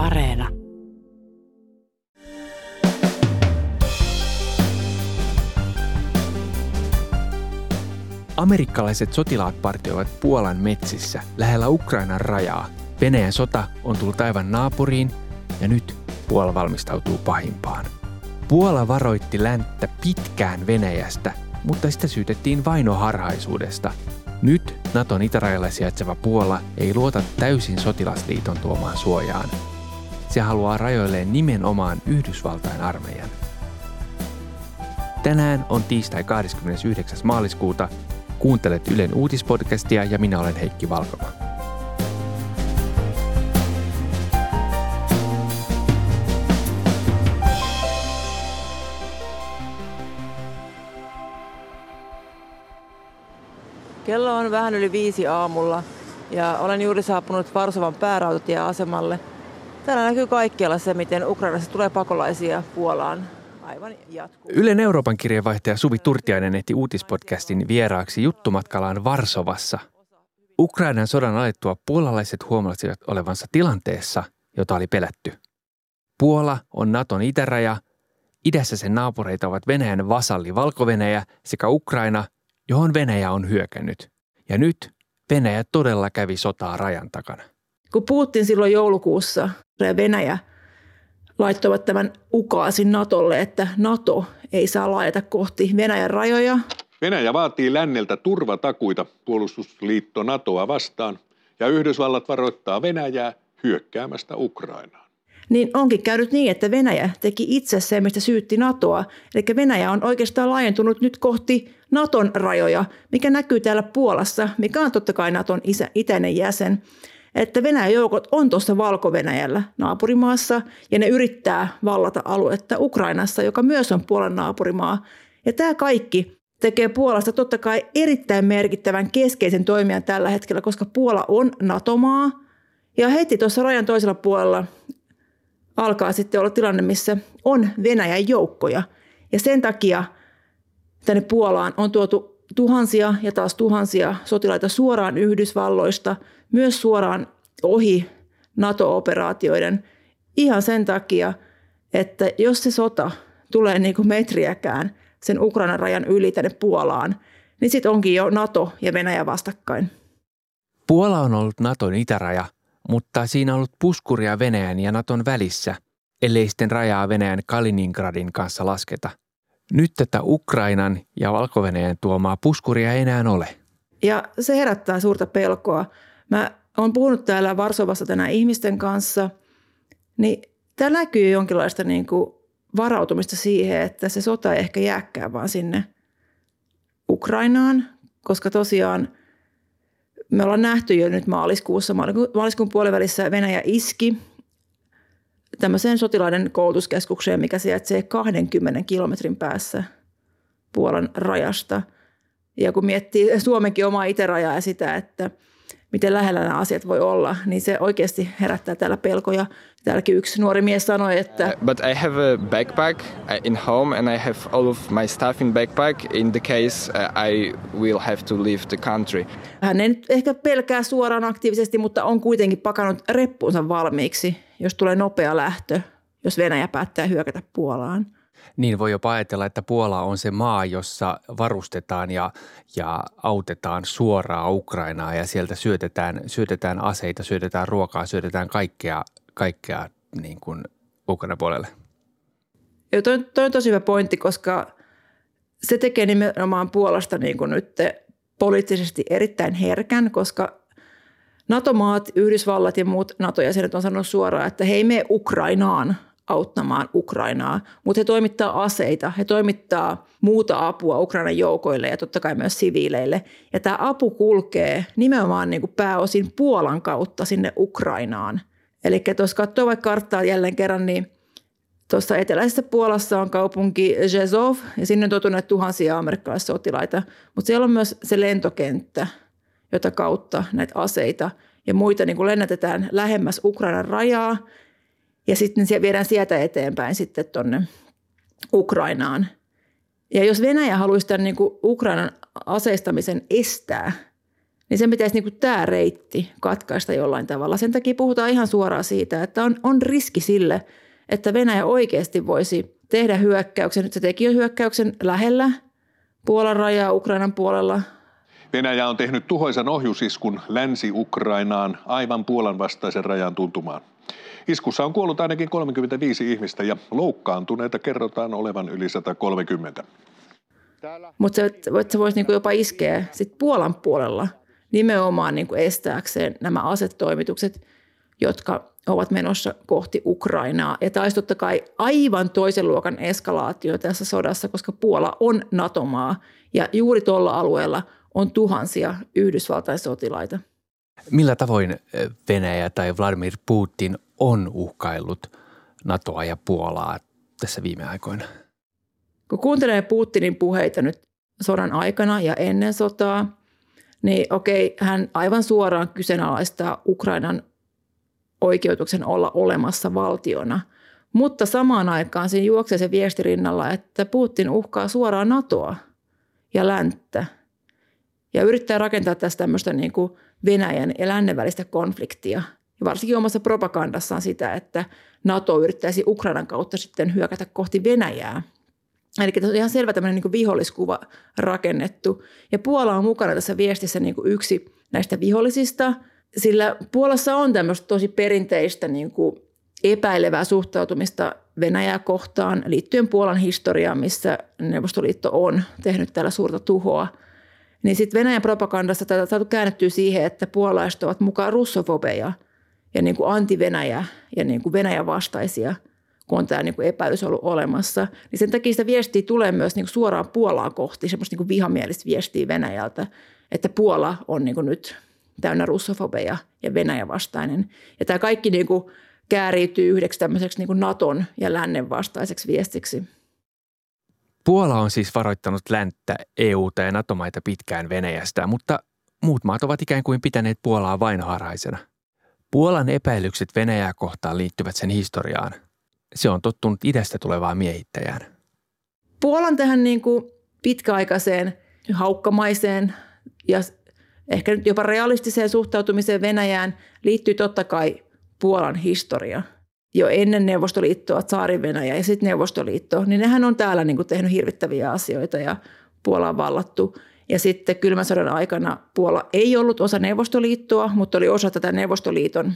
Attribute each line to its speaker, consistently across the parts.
Speaker 1: Areena.
Speaker 2: Amerikkalaiset sotilaat partioivat Puolan metsissä lähellä Ukrainan rajaa. Venäjän sota on tullut aivan naapuriin ja nyt Puola valmistautuu pahimpaan. Puola varoitti länttä pitkään Venäjästä, mutta sitä syytettiin vainoharhaisuudesta. Nyt Naton itärajalla sijaitseva Puola ei luota täysin sotilasliiton tuomaan suojaan. Se haluaa rajoilleen nimenomaan Yhdysvaltain armeijan. Tänään on tiistai 29. maaliskuuta. Kuuntelet Ylen uutispodcastia ja minä olen Heikki Valkoma.
Speaker 3: Kello on vähän yli viisi aamulla ja olen juuri saapunut Varsovan päärautatieasemalle. Täällä näkyy kaikkialla se, miten Ukrainassa tulee pakolaisia Puolaan. Aivan jatkuu.
Speaker 2: Ylen Euroopan kirjeenvaihtaja Suvi Turtiainen ehti uutispodcastin vieraaksi juttumatkallaan Varsovassa. Ukrainan sodan alettua puolalaiset huomasivat olevansa tilanteessa, jota oli pelätty. Puola on Naton itäraja, idässä sen naapureita ovat Venäjän vasalli valko sekä Ukraina – johon Venäjä on hyökännyt. Ja nyt Venäjä todella kävi sotaa rajan takana.
Speaker 3: Kun Putin silloin joulukuussa ja Venäjä laittoivat tämän ukaasin Natolle, että Nato ei saa laajata kohti Venäjän rajoja.
Speaker 4: Venäjä vaatii länneltä turvatakuita puolustusliitto NATOa vastaan ja Yhdysvallat varoittaa Venäjää hyökkäämästä Ukrainaan
Speaker 3: niin onkin käynyt niin, että Venäjä teki itse se, mistä syytti NATOa. Eli Venäjä on oikeastaan laajentunut nyt kohti Naton rajoja, mikä näkyy täällä Puolassa, mikä on totta kai Naton isä, itäinen jäsen. Että Venäjän joukot on tuossa Valko-Venäjällä naapurimaassa ja ne yrittää vallata aluetta Ukrainassa, joka myös on Puolan naapurimaa. Ja tämä kaikki tekee Puolasta totta kai erittäin merkittävän keskeisen toimijan tällä hetkellä, koska Puola on NATO-maa. Ja heti tuossa rajan toisella puolella alkaa sitten olla tilanne, missä on Venäjän joukkoja. Ja sen takia tänne Puolaan on tuotu tuhansia ja taas tuhansia sotilaita suoraan Yhdysvalloista, myös suoraan ohi NATO-operaatioiden ihan sen takia, että jos se sota tulee niin kuin metriäkään sen Ukrainan rajan yli tänne Puolaan, niin sitten onkin jo NATO ja Venäjä vastakkain.
Speaker 2: Puola on ollut Naton itäraja – mutta siinä on ollut puskuria Venäjän ja Naton välissä, ellei sitten rajaa Venäjän Kaliningradin kanssa lasketa. Nyt tätä Ukrainan ja valko tuomaa puskuria ei enää ole.
Speaker 3: Ja se herättää suurta pelkoa. Mä oon puhunut täällä Varsovassa tänään ihmisten kanssa, niin täällä näkyy jonkinlaista niin kuin varautumista siihen, että se sota ei ehkä jääkään vaan sinne Ukrainaan, koska tosiaan – me ollaan nähty jo nyt maaliskuussa, maaliskuun puolivälissä Venäjä iski tämmöiseen sotilaiden koulutuskeskukseen, mikä sijaitsee 20 kilometrin päässä Puolan rajasta. Ja kun miettii Suomenkin omaa itärajaa ja sitä, että – miten lähellä nämä asiat voi olla, niin se oikeasti herättää täällä pelkoja. Täälläkin yksi nuori mies sanoi, että...
Speaker 5: Uh, but I have a backpack uh, in home and I have all of my stuff in backpack in the case uh, I will have to leave the country.
Speaker 3: Hän ei nyt ehkä pelkää suoraan aktiivisesti, mutta on kuitenkin pakannut reppuunsa valmiiksi, jos tulee nopea lähtö, jos Venäjä päättää hyökätä Puolaan.
Speaker 2: Niin voi jopa ajatella, että Puola on se maa, jossa varustetaan ja, ja autetaan suoraan Ukrainaa ja sieltä syötetään, syötetään aseita, syötetään ruokaa, syötetään kaikkea, kaikkea niin kuin Ukrainan puolelle.
Speaker 3: Joo, toi, toi on tosi hyvä pointti, koska se tekee nimenomaan Puolasta niin kuin nyt poliittisesti erittäin herkän, koska NATO-maat, Yhdysvallat ja muut NATO-jäsenet on sanonut suoraan, että hei me Ukrainaan – auttamaan Ukrainaa, mutta he toimittaa aseita, he toimittaa muuta apua Ukrainan joukoille ja totta kai myös siviileille. Ja tämä apu kulkee nimenomaan niin kuin pääosin Puolan kautta sinne Ukrainaan. Eli tuossa katsoo vaikka karttaa jälleen kerran, niin tuossa eteläisessä Puolassa on kaupunki Jezov ja sinne on tuotu näitä tuhansia amerikkalaissotilaita, mutta siellä on myös se lentokenttä, jota kautta näitä aseita ja muita niin kuin lennätetään lähemmäs Ukrainan rajaa – ja sitten se viedään sieltä eteenpäin sitten tuonne Ukrainaan. Ja jos Venäjä haluaisi tämän niin kuin Ukrainan aseistamisen estää, niin sen pitäisi niin kuin tämä reitti katkaista jollain tavalla. Sen takia puhutaan ihan suoraan siitä, että on, on riski sille, että Venäjä oikeasti voisi tehdä hyökkäyksen. Nyt se teki jo hyökkäyksen lähellä Puolan rajaa Ukrainan puolella.
Speaker 4: Venäjä on tehnyt tuhoisan ohjusiskun Länsi-Ukrainaan aivan Puolan vastaisen rajan tuntumaan. Iskussa on kuollut ainakin 35 ihmistä ja loukkaantuneita kerrotaan olevan yli 130.
Speaker 3: Mutta se, se voisi niinku jopa iskeä sit Puolan puolella nimenomaan niinku estääkseen nämä asetoimitukset, jotka ovat menossa kohti Ukrainaa. Ja taisi totta kai aivan toisen luokan eskalaatio tässä sodassa, koska Puola on NATO-maa ja juuri tuolla alueella on tuhansia Yhdysvaltain sotilaita.
Speaker 2: Millä tavoin eh, Venäjä tai Vladimir Putin on uhkaillut NATOa ja Puolaa tässä viime aikoina?
Speaker 3: Kun kuuntelee Putinin puheita nyt sodan aikana ja ennen sotaa, niin okei, hän aivan suoraan kyseenalaistaa Ukrainan oikeutuksen olla olemassa valtiona. Mutta samaan aikaan siinä juoksee se viesti rinnalla, että Putin uhkaa suoraan NATOa ja länttä. Ja yrittää rakentaa tästä tämmöistä niin kuin Venäjän ja lännen välistä konfliktia. Ja varsinkin omassa propagandassaan sitä, että NATO yrittäisi Ukrainan kautta sitten hyökätä kohti Venäjää. Eli tässä on ihan selvä tämmöinen niin viholliskuva rakennettu. Ja Puola on mukana tässä viestissä niin kuin yksi näistä vihollisista – sillä Puolassa on tämmöistä tosi perinteistä niin kuin epäilevää suhtautumista Venäjää kohtaan liittyen Puolan historiaan, missä Neuvostoliitto on tehnyt täällä suurta tuhoa. Niin sitten Venäjän propagandasta tätä saatu käännettyä siihen, että puolalaiset ovat mukaan russofobeja ja niin kuin anti-Venäjä ja niin kuin Venäjän vastaisia, kun on tämä niin kuin epäilys ollut olemassa. Niin sen takia sitä viestiä tulee myös niin kuin suoraan Puolaa kohti, semmoista niin kuin vihamielistä viestiä Venäjältä, että Puola on niin kuin nyt – täynnä russofobeja ja Venäjä vastainen. Ja tämä kaikki niin kuin kääriytyy yhdeksi tämmöiseksi niin kuin Naton ja lännen vastaiseksi viestiksi.
Speaker 2: Puola on siis varoittanut länttä, EUta ja NATO-maita pitkään Venäjästä, mutta muut maat ovat ikään kuin pitäneet Puolaa vain harhaisena. Puolan epäilykset Venäjää kohtaan liittyvät sen historiaan. Se on tottunut idästä tulevaan miehittäjään.
Speaker 3: Puolan tähän niin kuin pitkäaikaiseen haukkamaiseen ja ehkä nyt jopa realistiseen suhtautumiseen Venäjään liittyy totta kai Puolan historia. Jo ennen Neuvostoliittoa, Tsaarin ja sitten Neuvostoliitto, niin nehän on täällä niin kuin tehnyt hirvittäviä asioita ja Puola on vallattu. Ja sitten kylmän sodan aikana Puola ei ollut osa Neuvostoliittoa, mutta oli osa tätä Neuvostoliiton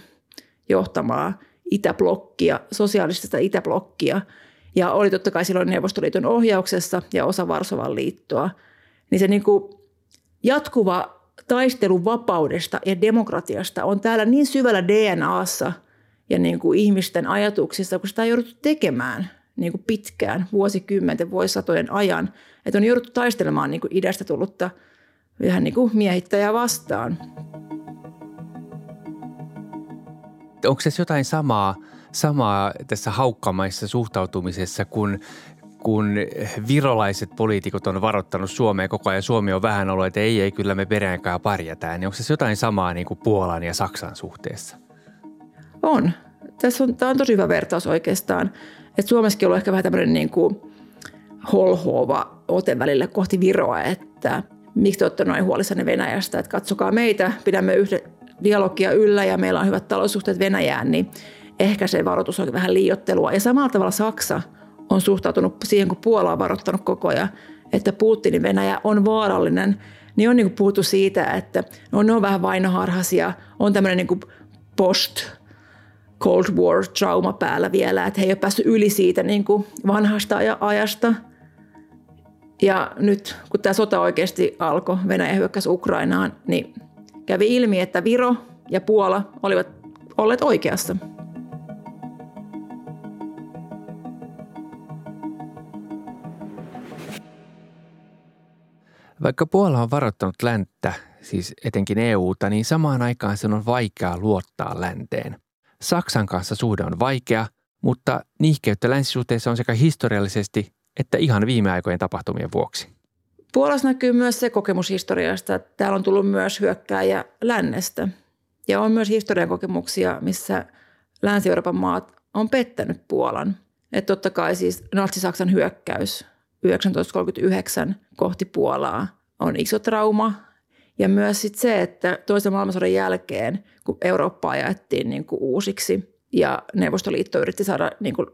Speaker 3: johtamaa itäblokkia, sosiaalista itäblokkia. Ja oli totta kai silloin Neuvostoliiton ohjauksessa ja osa Varsovan liittoa. Niin se niin kuin jatkuva taistelu vapaudesta ja demokratiasta on täällä niin syvällä DNAssa ja niin kuin ihmisten ajatuksissa, kun sitä on jouduttu tekemään niin kuin pitkään, vuosikymmenten, vuosisatojen ajan, että on jouduttu taistelemaan niin kuin idästä tullutta vähän niin kuin miehittäjää vastaan.
Speaker 2: Onko se jotain samaa, samaa tässä haukkamaissa suhtautumisessa, kun kun virolaiset poliitikot on varoittanut Suomeen koko ajan, Suomi on vähän ollut, että ei, ei, kyllä me peräänkään pärjätään, niin onko se jotain samaa niin kuin Puolan ja Saksan suhteessa?
Speaker 3: On. Tässä on, tämä on tosi hyvä vertaus oikeastaan. Että Suomessakin on ollut ehkä vähän tämmöinen niin kuin holhoava ote välillä kohti Viroa, että miksi te olette noin huolissanne Venäjästä, että katsokaa meitä, pidämme yhden dialogia yllä ja meillä on hyvät taloussuhteet Venäjään, niin ehkä se varoitus on vähän liiottelua. Ja samalla tavalla Saksa – on suhtautunut siihen, kun Puola on varoittanut koko ajan, että Putinin Venäjä on vaarallinen, niin on niin puhuttu siitä, että no, ne on vähän vainoharhaisia, on tämmöinen niin post Cold War trauma päällä vielä, että he ei ole päässyt yli siitä niin kuin vanhasta ajasta. Ja nyt kun tämä sota oikeasti alkoi, Venäjä hyökkäsi Ukrainaan, niin kävi ilmi, että Viro ja Puola olivat olleet oikeassa.
Speaker 2: Vaikka Puola on varoittanut länttä, siis etenkin EUta, niin samaan aikaan sen on vaikeaa luottaa länteen. Saksan kanssa suhde on vaikea, mutta niihkeyttä länsisuhteessa on sekä historiallisesti että ihan viime aikojen tapahtumien vuoksi.
Speaker 3: Puolassa näkyy myös se kokemus historiasta, että täällä on tullut myös hyökkääjä lännestä. Ja on myös historian kokemuksia, missä Länsi-Euroopan maat on pettänyt Puolan. Että totta kai siis Natsi-Saksan hyökkäys 1939 kohti Puolaa on iso trauma Ja myös sit se, että toisen maailmansodan jälkeen, kun Eurooppa ajettiin niin kuin uusiksi ja Neuvostoliitto yritti saada niin kuin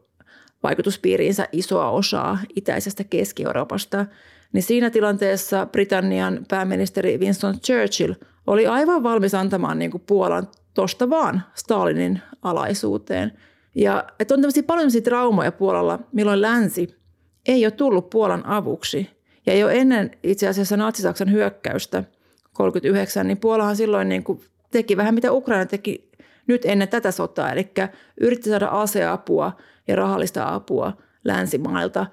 Speaker 3: vaikutuspiiriinsä isoa osaa itäisestä Keski-Euroopasta, niin siinä tilanteessa Britannian pääministeri Winston Churchill oli aivan valmis antamaan niin kuin Puolan tosta vaan Stalinin alaisuuteen. Ja että on tämmöisiä paljon traumoja Puolalla, milloin länsi ei ole tullut Puolan avuksi. Ja jo ennen itse asiassa Natsi-Saksan hyökkäystä 39, niin Puolahan silloin niin kuin teki vähän mitä Ukraina teki nyt ennen tätä sotaa, eli yritti saada aseapua ja rahallista apua länsimailta.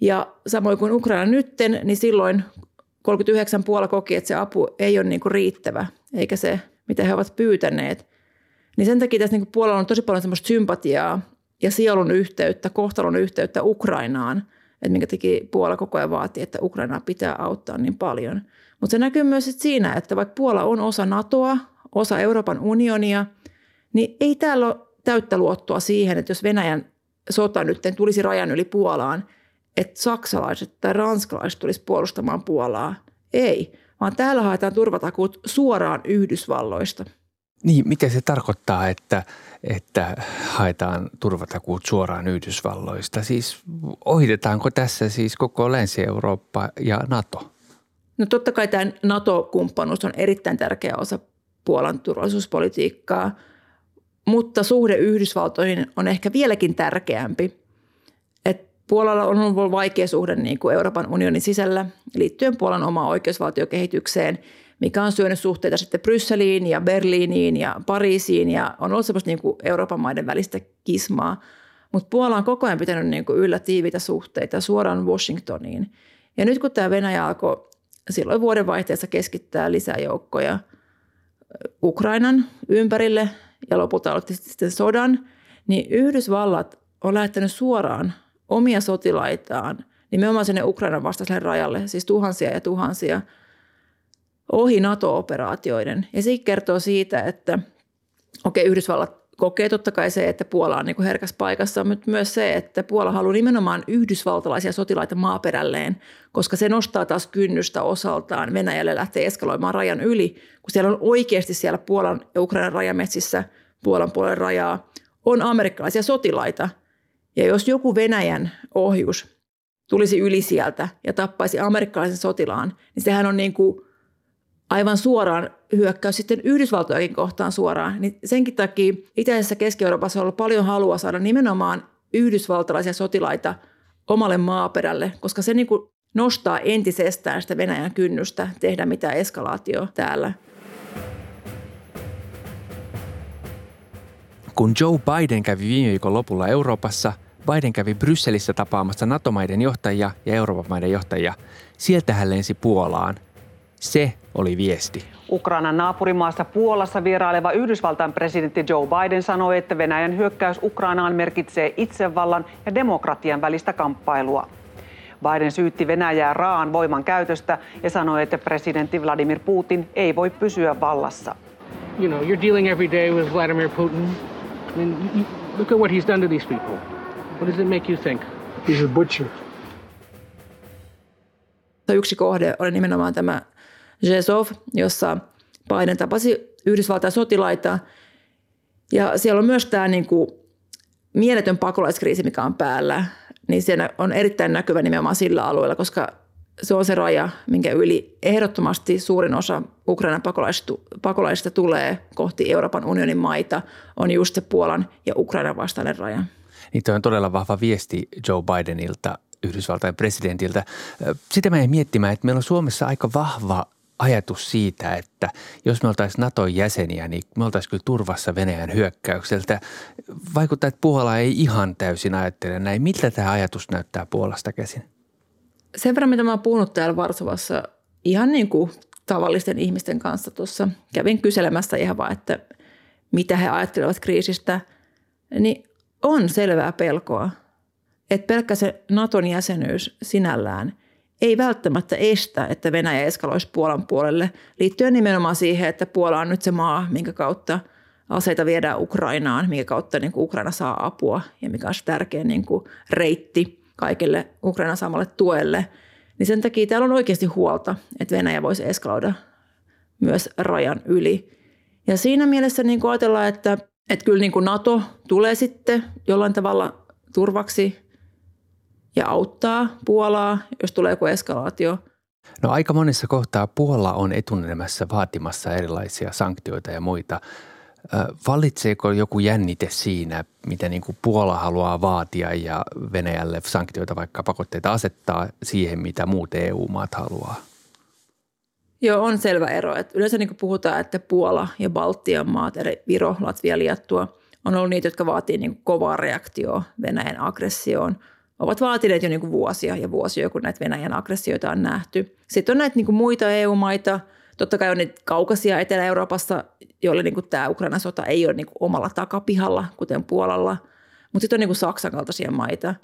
Speaker 3: Ja samoin kuin Ukraina nytten, niin silloin 39 Puola koki, että se apu ei ole niin kuin riittävä, eikä se, mitä he ovat pyytäneet. Niin sen takia tässä niin kuin Puolalla on tosi paljon semmoista sympatiaa ja sielun yhteyttä, kohtalon yhteyttä Ukrainaan, että minkä teki Puola koko ajan vaatii, että Ukrainaa pitää auttaa niin paljon. Mutta se näkyy myös siinä, että vaikka Puola on osa NATOa, osa Euroopan unionia, niin ei täällä ole täyttä luottoa siihen, että jos Venäjän sota nyt tulisi rajan yli Puolaan, että saksalaiset tai ranskalaiset tulisi puolustamaan Puolaa. Ei, vaan täällä haetaan turvatakuut suoraan Yhdysvalloista.
Speaker 2: Niin, mitä se tarkoittaa, että, että haetaan turvatakuut suoraan Yhdysvalloista? Siis ohitetaanko tässä siis koko Länsi-Eurooppa ja NATO?
Speaker 3: No totta kai tämä NATO-kumppanuus on erittäin tärkeä osa Puolan turvallisuuspolitiikkaa, mutta suhde Yhdysvaltoihin on ehkä vieläkin tärkeämpi. Et Puolalla on ollut vaikea suhde niin kuin Euroopan unionin sisällä liittyen Puolan omaan oikeusvaltiokehitykseen, mikä on syönyt suhteita sitten Brysseliin ja Berliiniin ja Pariisiin ja on ollut semmoista niin kuin Euroopan maiden välistä kismaa. Mutta Puola on koko ajan pitänyt niin kuin yllä tiivitä suhteita suoraan Washingtoniin. Ja nyt kun tämä Venäjä alkoi silloin vuodenvaihteessa keskittää lisäjoukkoja Ukrainan ympärille ja lopulta aloitti sitten sodan, niin Yhdysvallat on lähettänyt suoraan omia sotilaitaan nimenomaan sinne Ukrainan vastaiselle rajalle, siis tuhansia ja tuhansia ohi NATO-operaatioiden. Ja se kertoo siitä, että okei, okay, Yhdysvallat kokee totta kai se, että Puola on niin herkässä paikassa, mutta myös se, että Puola haluaa nimenomaan yhdysvaltalaisia sotilaita maaperälleen, koska se nostaa taas kynnystä osaltaan Venäjälle lähtee eskaloimaan rajan yli, kun siellä on oikeasti siellä Puolan ja Ukrainan rajametsissä Puolan puolen rajaa, on amerikkalaisia sotilaita. Ja jos joku Venäjän ohjus tulisi yli sieltä ja tappaisi amerikkalaisen sotilaan, niin sehän on niin kuin aivan suoraan hyökkäys sitten Yhdysvaltojakin kohtaan suoraan. Niin senkin takia itäisessä Keski-Euroopassa on ollut paljon halua saada nimenomaan yhdysvaltalaisia sotilaita omalle maaperälle, koska se niin kuin nostaa entisestään sitä Venäjän kynnystä tehdä mitään eskalaatio täällä.
Speaker 2: Kun Joe Biden kävi viime viikon lopulla Euroopassa, Biden kävi Brysselissä tapaamassa NATO-maiden johtajia ja Euroopan maiden johtajia. Sieltä hän lensi Puolaan. Se oli viesti.
Speaker 1: Ukrainan naapurimaassa Puolassa vieraileva Yhdysvaltain presidentti Joe Biden sanoi, että Venäjän hyökkäys Ukrainaan merkitsee itsevallan ja demokratian välistä kamppailua. Biden syytti Venäjää raan voiman käytöstä ja sanoi, että presidentti Vladimir Putin ei voi pysyä vallassa.
Speaker 6: You know, you're dealing every day with Vladimir Putin. I mean, look at what he's done to these people. What does it make you think?
Speaker 7: He's a butcher.
Speaker 3: Yksi kohde oli nimenomaan tämä Jezov, jossa Biden tapasi Yhdysvaltain sotilaita. Ja siellä on myös tämä niin kuin mieletön pakolaiskriisi, mikä on päällä. Niin siellä on erittäin näkyvä nimenomaan sillä alueella, koska se on se raja, minkä yli ehdottomasti suurin osa Ukrainan pakolaisista, tulee kohti Euroopan unionin maita, on just se Puolan ja Ukrainan vastainen raja.
Speaker 2: Niin on todella vahva viesti Joe Bidenilta, Yhdysvaltain presidentiltä. Sitä mä en miettimään, että meillä on Suomessa aika vahva ajatus siitä, että jos me oltaisiin Naton jäseniä, niin me oltaisiin kyllä turvassa Venäjän hyökkäykseltä. Vaikuttaa, että Puola ei ihan täysin ajattele näin. Miltä tämä ajatus näyttää Puolasta käsin?
Speaker 3: Sen verran, mitä mä oon puhunut täällä Varsovassa ihan niin kuin tavallisten ihmisten kanssa tuossa. Kävin kyselemässä ihan vaan, että mitä he ajattelevat kriisistä. Niin on selvää pelkoa, että pelkkä se Naton jäsenyys sinällään – ei välttämättä estä, että Venäjä eskaloisi Puolan puolelle, liittyen nimenomaan siihen, että Puola on nyt se maa, minkä kautta aseita viedään Ukrainaan, minkä kautta niin kuin Ukraina saa apua ja mikä on tärkeä niin kuin reitti kaikille Ukrainan saamalle tuelle. Niin sen takia täällä on oikeasti huolta, että Venäjä voisi eskaloida myös rajan yli. Ja siinä mielessä niin kuin ajatellaan, että, että kyllä niin kuin NATO tulee sitten jollain tavalla turvaksi ja auttaa Puolaa, jos tulee joku eskalaatio.
Speaker 2: No aika monessa kohtaa Puola on etunemässä vaatimassa erilaisia sanktioita ja muita. Valitseeko joku jännite siinä, mitä niin kuin Puola haluaa vaatia ja Venäjälle sanktioita, vaikka pakotteita asettaa siihen, mitä muut EU-maat haluaa?
Speaker 3: Joo, on selvä ero. Että yleensä niin puhutaan, että Puola ja Baltian maat, eli Viro, Latvia, Liettua, on ollut niitä, jotka vaatii niin kovaa reaktioa Venäjän aggressioon. Ovat vaatineet jo niin kuin vuosia ja vuosia, kun näitä Venäjän aggressioita on nähty. Sitten on näitä niin kuin muita EU-maita. Totta kai on niitä kaukaisia Etelä-Euroopassa, joille niin kuin tämä Ukrainan sota ei ole niin kuin omalla takapihalla, kuten Puolalla. Mutta sitten on niin kuin Saksan kaltaisia maita,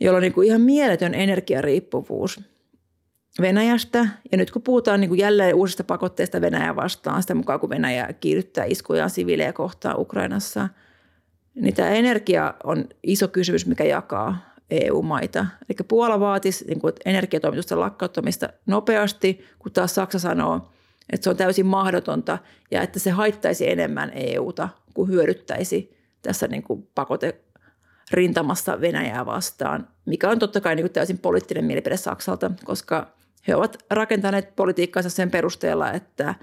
Speaker 3: joilla on niin kuin ihan mieletön energiariippuvuus – Venäjästä. Ja nyt kun puhutaan niin kuin jälleen uusista pakotteista Venäjää vastaan, sitä mukaan kun Venäjä kiihdyttää iskujaan siviilejä kohtaan Ukrainassa, niin tämä energia on iso kysymys, mikä jakaa EU-maita. Eli Puola vaatisi niin kuin energiatoimitusten lakkauttamista nopeasti, kun taas Saksa sanoo, että se on täysin mahdotonta ja että se haittaisi enemmän EUta kuin hyödyttäisi tässä niin kuin pakote rintamassa Venäjää vastaan, mikä on totta kai niin kuin täysin poliittinen mielipide Saksalta, koska he ovat rakentaneet politiikkansa sen perusteella, että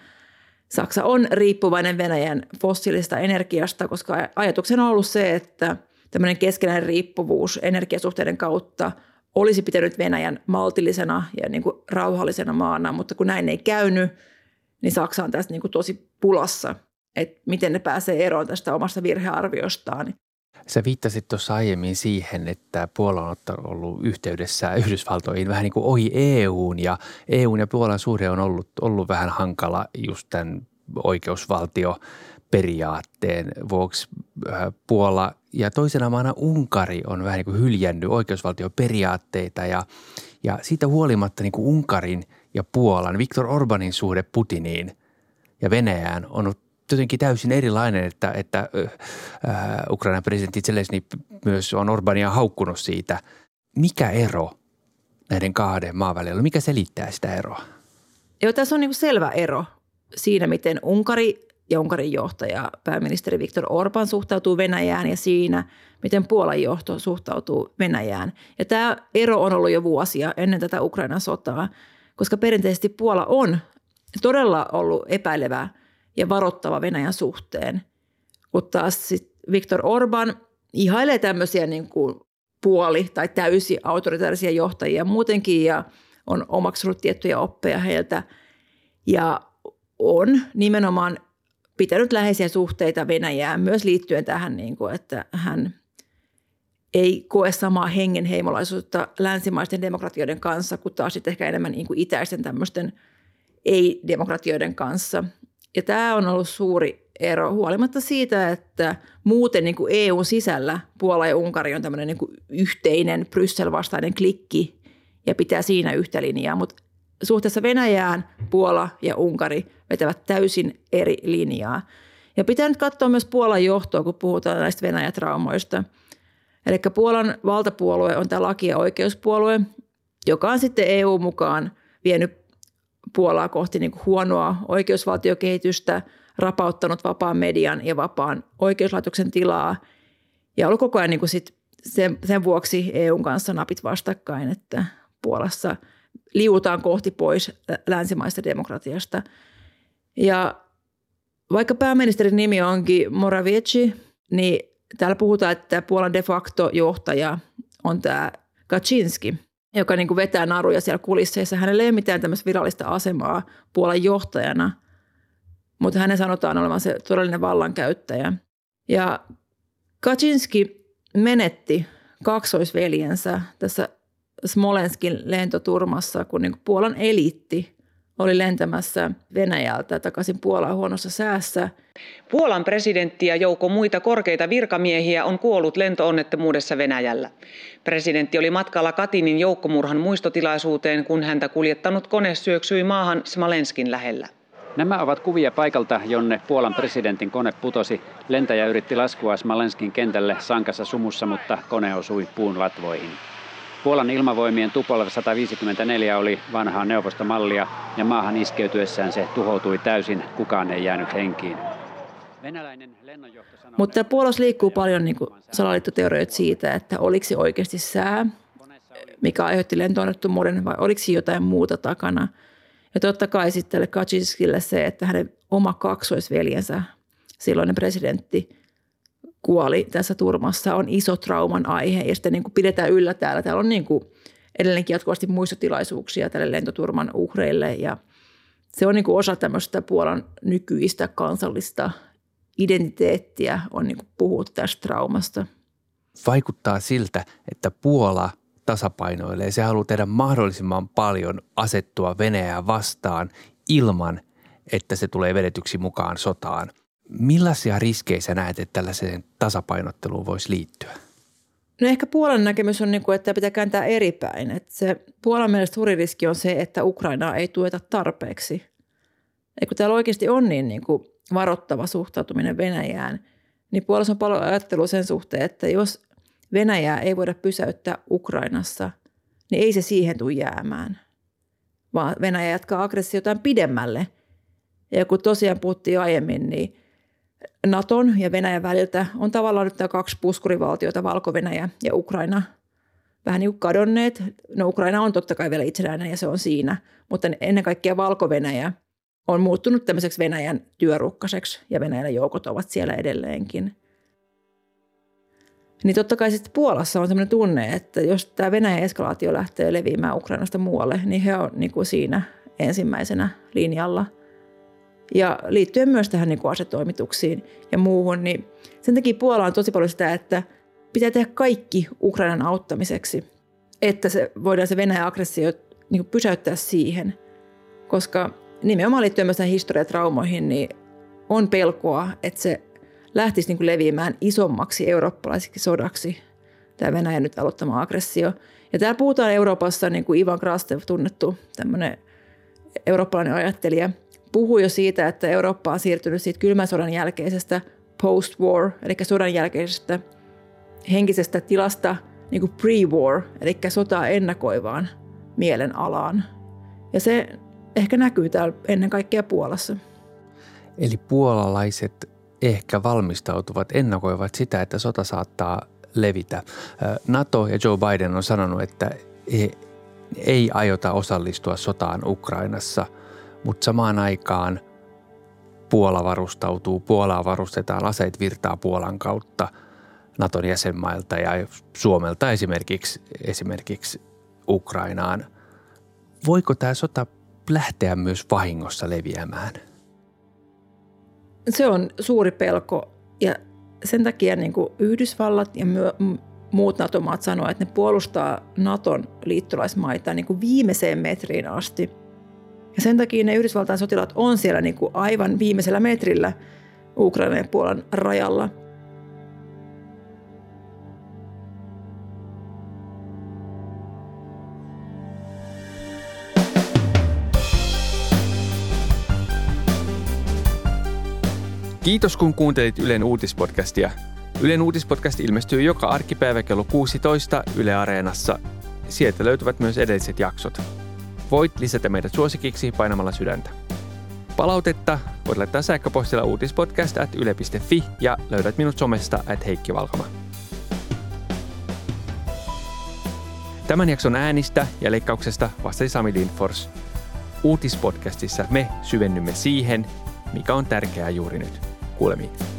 Speaker 3: Saksa on riippuvainen Venäjän fossiilisesta energiasta, koska ajatuksena on ollut se, että tämmöinen keskenäinen riippuvuus energiasuhteiden kautta olisi pitänyt Venäjän maltillisena ja niin kuin rauhallisena maana, mutta kun näin ei käynyt, niin Saksa on tässä niin kuin tosi pulassa, että miten ne pääsee eroon tästä omasta virhearviostaan.
Speaker 2: Sä viittasit tuossa aiemmin siihen, että Puola on ollut yhteydessä Yhdysvaltoihin vähän niin kuin ohi EUn ja EUn ja Puolan suhde on ollut, ollut vähän hankala just tämän oikeusvaltioperiaatteen vuoksi. Äh, Puola ja toisena maana Unkari on vähän niin kuin hyljännyt oikeusvaltioperiaatteita ja, ja siitä huolimatta niin kuin Unkarin ja Puolan, Viktor Orbanin suhde Putiniin ja Venäjään on ollut jotenkin täysin erilainen, että, että äh, Ukrainan presidentti Zelensky myös on Orbania haukkunut siitä. Mikä ero näiden kahden maan välillä Mikä selittää sitä eroa?
Speaker 3: Joo, tässä on niin selvä ero siinä, miten Unkari ja Unkarin johtaja, pääministeri Viktor Orban suhtautuu Venäjään ja siinä, miten Puolan johto suhtautuu Venäjään. Ja tämä ero on ollut jo vuosia ennen tätä Ukrainan sotaa, koska perinteisesti Puola on todella ollut epäilevä ja varoittava Venäjän suhteen. Kun taas Viktor Orban ihailee tämmöisiä niin kuin puoli- tai täysi autoritaarisia johtajia muutenkin ja on omaksunut tiettyjä oppeja heiltä ja on nimenomaan pitänyt läheisiä suhteita Venäjään myös liittyen tähän, niin kuin, että hän ei koe samaa hengenheimolaisuutta länsimaisten demokratioiden kanssa, kuin taas sitten ehkä enemmän niin kuin itäisten tämmöisten ei-demokratioiden kanssa. Ja tämä on ollut suuri ero huolimatta siitä, että muuten niin kuin EUn sisällä Puola ja Unkari on tämmöinen niin kuin yhteinen Bryssel-vastainen klikki ja pitää siinä yhtä linjaa, mutta suhteessa Venäjään Puola ja Unkari vetävät täysin eri linjaa. Ja pitää nyt katsoa myös Puolan johtoa, kun puhutaan näistä Venäjä-traumoista. Eli Puolan valtapuolue on tämä laki- ja oikeuspuolue, joka on sitten EU mukaan vienyt Puolaa kohti niin kuin huonoa oikeusvaltiokehitystä, rapauttanut vapaan median ja vapaan oikeuslaitoksen tilaa ja ollut koko ajan niin kuin sit sen, sen vuoksi EUn kanssa napit vastakkain, että Puolassa liuutaan kohti pois länsimaista demokratiasta. Ja vaikka pääministerin nimi onkin Morawiecki, niin täällä puhutaan, että Puolan de facto johtaja on tämä Kaczynski – joka niin kuin vetää naruja siellä kulisseissa. Hänellä ei ole mitään tämmöistä virallista asemaa Puolan johtajana, mutta hänen sanotaan olevan se todellinen vallankäyttäjä. Ja Kaczynski menetti kaksoisveljensä tässä Smolenskin lentoturmassa, kun niin Puolan eliitti oli lentämässä Venäjältä takaisin Puolaan huonossa säässä.
Speaker 1: Puolan presidentti ja joukko muita korkeita virkamiehiä on kuollut lentoonnettomuudessa Venäjällä. Presidentti oli matkalla Katinin joukkomurhan muistotilaisuuteen, kun häntä kuljettanut kone syöksyi maahan Smolenskin lähellä.
Speaker 7: Nämä ovat kuvia paikalta, jonne Puolan presidentin kone putosi. Lentäjä yritti laskua Smolenskin kentälle sankassa sumussa, mutta kone osui puun latvoihin. Puolan ilmavoimien Tupolev 154 oli vanhaa neuvostomallia ja maahan iskeytyessään se tuhoutui täysin, kukaan ei jäänyt henkiin.
Speaker 3: Mutta Puolassa liikkuu paljon niin salaliittoteorioita siitä, että oliko se oikeasti sää, mikä aiheutti lentoonnettomuuden vai oliko jotain muuta takana. Ja totta kai sitten Kaczynskille se, että hänen oma kaksoisveljensä, silloinen presidentti, kuoli tässä turmassa, on iso trauman aihe ja sitten niin kuin pidetään yllä täällä. Täällä on niin kuin edelleenkin jatkuvasti muistotilaisuuksia tälle lentoturman uhreille ja se on niin kuin osa tämmöistä Puolan nykyistä kansallista identiteettiä on niin kuin puhua tästä traumasta.
Speaker 2: Vaikuttaa siltä, että Puola tasapainoilee. Se haluaa tehdä mahdollisimman paljon asettua Venäjää vastaan ilman, että se tulee vedetyksi mukaan sotaan. Millaisia riskejä sä näet, että tällaiseen tasapainotteluun voisi liittyä?
Speaker 3: No ehkä Puolan näkemys on, niinku, että pitää kääntää eri päin. Että se Puolan mielestä suuri riski on se, että Ukrainaa ei tueta tarpeeksi. Ja kun täällä oikeasti on niin, niin kuin varoittava suhtautuminen Venäjään, niin Puolassa on paljon ajattelua sen suhteen, että jos Venäjää ei voida pysäyttää Ukrainassa, niin ei se siihen tule jäämään, vaan Venäjä jatkaa aggressiotaan pidemmälle. Ja kun tosiaan puhuttiin aiemmin, niin Naton ja Venäjän väliltä on tavallaan nyt tämä kaksi puskurivaltiota, Valko-Venäjä ja Ukraina, vähän niin kuin kadonneet. No Ukraina on totta kai vielä itsenäinen ja se on siinä, mutta ennen kaikkea Valko-Venäjä on muuttunut tämmöiseksi Venäjän työrukkaseksi ja Venäjän joukot ovat siellä edelleenkin. Niin totta kai sitten Puolassa on sellainen tunne, että jos tämä Venäjän eskalaatio lähtee leviämään Ukrainasta muualle, niin he on niin kuin siinä ensimmäisenä linjalla – ja liittyen myös tähän niin kuin asetoimituksiin ja muuhun, niin sen takia Puola on tosi paljon sitä, että pitää tehdä kaikki Ukrainan auttamiseksi, että se, voidaan se Venäjän aggressio niin kuin pysäyttää siihen. Koska nimenomaan liittyen myös näihin historiatraumoihin, niin on pelkoa, että se lähtisi niin kuin leviämään isommaksi eurooppalaiseksi sodaksi, tämä Venäjän nyt aloittama aggressio. Ja täällä puhutaan Euroopassa, niin kuin Ivan Krastev, tunnettu tämmöinen eurooppalainen ajattelija – puhui jo siitä, että Eurooppa on siirtynyt siitä kylmän sodan jälkeisestä post-war, eli sodan jälkeisestä henkisestä tilasta niin kuin pre-war, eli sotaa ennakoivaan mielenalaan. Ja se ehkä näkyy täällä ennen kaikkea Puolassa.
Speaker 2: Eli puolalaiset ehkä valmistautuvat, ennakoivat sitä, että sota saattaa levitä. NATO ja Joe Biden on sanonut, että he ei aiota osallistua sotaan Ukrainassa – mutta samaan aikaan Puola varustautuu, Puolaa varustetaan, aseet virtaa Puolan kautta Naton jäsenmailta ja Suomelta esimerkiksi, esimerkiksi Ukrainaan. Voiko tämä sota lähteä myös vahingossa leviämään?
Speaker 3: Se on suuri pelko ja sen takia niin kuin Yhdysvallat ja myö, muut NATO-maat sanoo, että ne puolustaa Naton liittolaismaita niin kuin viimeiseen metriin asti – ja sen takia ne Yhdysvaltain sotilaat on siellä niin kuin aivan viimeisellä metrillä Ukrainan ja Puolan rajalla.
Speaker 2: Kiitos kun kuuntelit Ylen uutispodcastia. Ylen uutispodcast ilmestyy joka arkipäivä kello 16 Yle Areenassa. Sieltä löytyvät myös edelliset jaksot. Voit lisätä meidät suosikiksi painamalla sydäntä. Palautetta voit laittaa sähköpostilla uutispodcast yle.fi ja löydät minut somesta at Heikki Valkama. Tämän jakson äänistä ja leikkauksesta vastasi Sami Lindfors. Uutispodcastissa me syvennymme siihen, mikä on tärkeää juuri nyt. Kuulemiin.